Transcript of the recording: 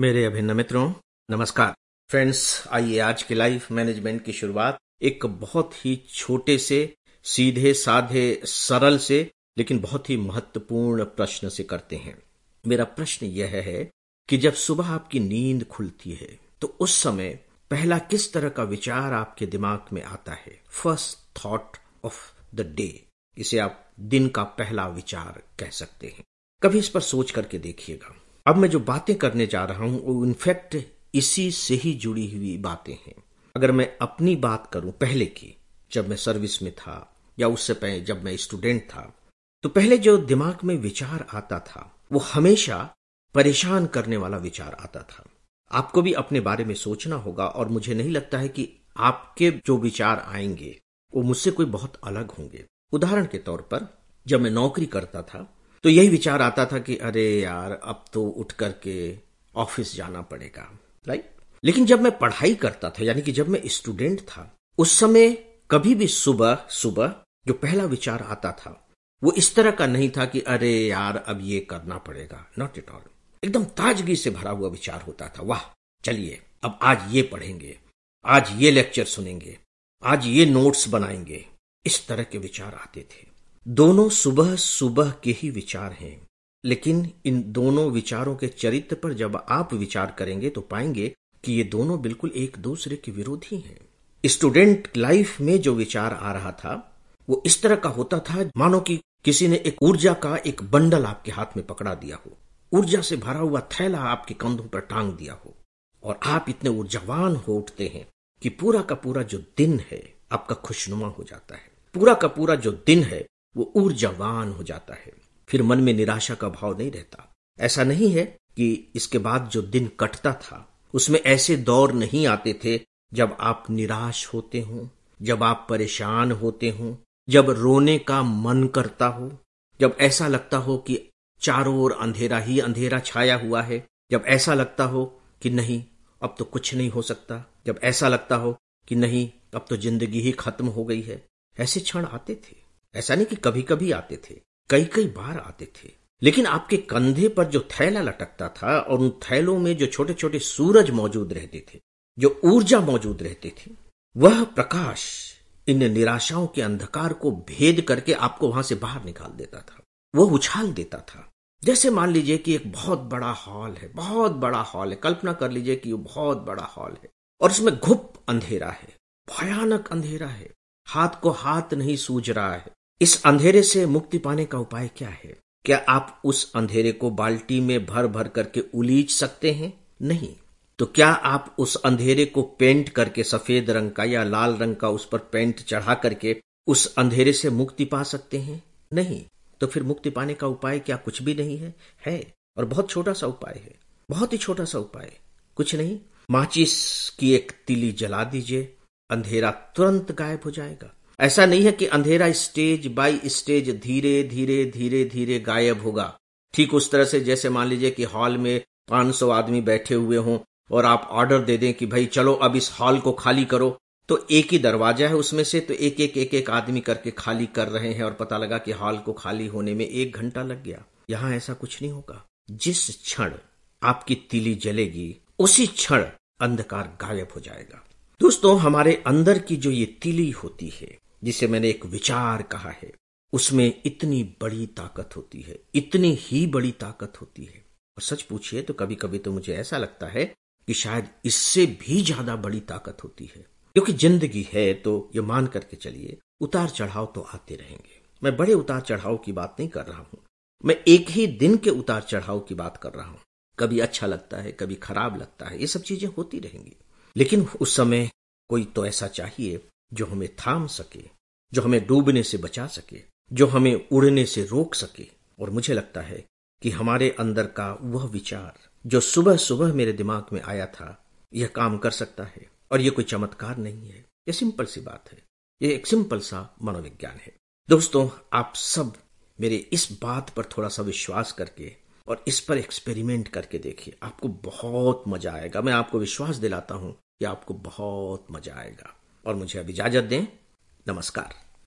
मेरे अभिन्न मित्रों, नमस्कार। फ्रेंड्स, आइए आज की लाइफ मैनेजमेंट की शुरुआत एक बहुत ही छोटे से, सीधे, साधे, सरल से, लेकिन बहुत ही महत्वपूर्ण प्रश्न से करते हैं। मेरा प्रश्न यह है कि जब सुबह आपकी नींद खुलती है तो उस समय पहला किस तरह का विचार आपके दिमाग में आता है? First thought of the day इसे आप दिन का पहला विचार कह सकते हैं। कभी इस पर सोच करके देखिएगा। अब मैं जो बातें करने जा रहा हूँ, वो इनफैक्ट इसी से ही जुड़ी हुई बातें हैं। अगर मैं अपनी बात करूँ पहले की, जब मैं सर्विस में था, या उससे पहले जब मैं स्टूडेंट था तो पहले जो दिमाग में विचार आता था, वो हमेशा परेशान करने वाला विचार आता था। आपको भी अपने बारे में सोचना होगा, और मुझे नहीं लगता है कि आपके जो विचार आएँगे, वो मुझसे कोई बहुत अलग होंगे। उदाहरण के तौर पर, जब मैं नौकरी करता था तो यही विचार आता था कि, अरे यार, अब तो उठ करके ऑफ़िस जाना पड़ेगा राइट लेकिन जब मैं पढ़ाई करता था, यानी कि जब मैं स्टूडेंट था, उस समय कभी भी सुबह सुबह जो पहला विचार आता था, वो इस तरह का नहीं था कि, अरे यार, अब ये करना पड़ेगा। नॉट एट ऑल एकदम ताजगी से भरा हुआ विचार होता था, वाह, चलिए, अब आज ये पढ़ेंगे, आज ये लेक्चर सुनेंगे, आज ये नोट्स बनाएँगे। इस तरह के विचार आते थे। दोनों सुबह सुबह के ही विचार हैं। लेकिन इन दोनों विचारों के चरित्र पर जब आप विचार करेंगे तो पाएँगे कि ये दोनों बिल्कुल एक दूसरे के विरोधी हैं। स्टूडेंट लाइफ में जो विचार आ रहा था, वो इस तरह का होता था, मानो कि किसी ने एक ऊर्जा का एक बंडल आपके हाथ में पकड़ा दिया हो। ऊर्जा से भरा हुआ थैला आपके कंधों पर टांग दिया हो। और आप इतने ऊर्जावान हो उठते हैं कि पूरा का पूरा जो दिन है, आपका खुशनुमा हो जाता है। पूरा का पूरा जो दिन है वो ऊर्जावान हो जाता है। फिर मन में निराशा का भाव नहीं रहता। ऐसा नहीं है कि इसके बाद जो दिन कटता था, उसमें ऐसे दौर नहीं आते थे जब आप निराश होते हो, जब आप परेशान होते हो, जब रोने का मन करता हो, जब ऐसा लगता हो कि चारों ओर अंधेरा ही अंधेरा छाया हुआ है, जब ऐसा लगता हो कि नहीं, अब तो कुछ नहीं हो सकता, जब ऐसा लगता हो कि नहीं, अब तो ज़िंदगी ही खत्म हो गई है। ऐसे क्षण आते थे। ऐसा नहीं कि कभी कभी आते थे कई कई बार आते थे। लेकिन आपके कंधे पर जो थैला लटकता था और उन थैलों में जो छोटे छोटे सूरज मौजूद रहते थे, जो ऊर्जा मौजूद रहती थी, वह प्रकाश इन निराशाओं के अंधकार को भेद करके आपको वहाँ से बाहर निकाल देता था। वह उछाल देता था। जैसे मान लीजिए कि एक बहुत बड़ा हॉल है, बहुत बड़ा हॉल है, कल्पना कर लीजिए कि वो बहुत बड़ा हॉल है और उसमें घुप अंधेरा है, भयानक अंधेरा है। हाथ को हाथ नहीं सूझ रहा है इस अंधेरे से मुक्ति पाने का उपाय क्या है? क्या आप उस अंधेरे को बाल्टी में भर भर करके उलीच सकते हैं? नहीं। तो क्या आप उस अंधेरे को पेंट करके सफ़ेद रंग का या लाल रंग का उस पर पेंट चढ़ा करके उस अंधेरे से मुक्ति पा सकते हैं? नहीं। तो फिर मुक्ति पाने का उपाय क्या कुछ भी नहीं है? है। और बहुत छोटा सा उपाय है। बहुत ही छोटा सा उपाय। कुछ नहीं। माचिस की एक तिली जला दीजिए। अंधेरा तुरंत गायब हो जाएगा। ऐसा नहीं है कि अंधेरा स्टेज बाय स्टेज धीरे धीरे धीरे धीरे गायब होगा। ठीक उस तरह से जैसे मान लीजिए कि हॉल में 500 आदमी बैठे हुए हों और आप ऑर्डर दे दें कि भाई चलो अब इस हॉल को खाली करो तो एक ही दरवाज़ा है उसमें से तो एक एक एक एक आदमी करके खाली कर रहे हैं और पता लगा कि हॉल को खाली होने में एक घंटा लग गया। यहाँ ऐसा कुछ नहीं होगा। जिस क्षण आपकी तिली जलेगी, उसी क्षण अंधकार गायब हो जाएगा। दोस्तों, हमारे अंदर की जो ये तिली होती है जिसे मैंने एक विचार कहा है, उसमें इतनी बड़ी ताकत होती है, इतनी ही बड़ी ताकत होती है। और सच पूछिए तो कभी कभी तो मुझे ऐसा लगता है कि शायद इससे भी ज़्यादा बड़ी ताकत होती है। क्योंकि ज़िंदगी है तो ये मान करके चलिए उतार चढ़ाव तो आते रहेंगे। मैं बड़े उतार चढ़ाव की बात नहीं कर रहा हूँ। मैं एक ही दिन के उतार चढ़ाव की बात कर रहा हूँ। कभी अच्छा लगता है, कभी खराब लगता है, ये सब चीज़ें होती रहेंगी। लेकिन उस समय कोई तो ऐसा चाहिए जो हमें थाम सके, जो हमें डूबने से बचा सके, जो हमें उड़ने से रोक सके। और मुझे लगता है कि हमारे अंदर का वह विचार, जो सुबह सुबह मेरे दिमाग में आया था, यह काम कर सकता है। और यह कोई चमत्कार नहीं है। यह सिंपल सी बात है। यह एक सिंपल सा मनोविज्ञान है। दोस्तों, आप सब मेरे इस बात पर थोड़ा सा विश्वास करके और इस पर एक्सपेरिमेंट करके देखिए। आपको बहुत मज़ा आएगा। मैं आपको विश्वास दिलाता हूँ कि आपको बहुत मज़ा आएगा। और मुझे अब इजाज़त दें। नमस्कार।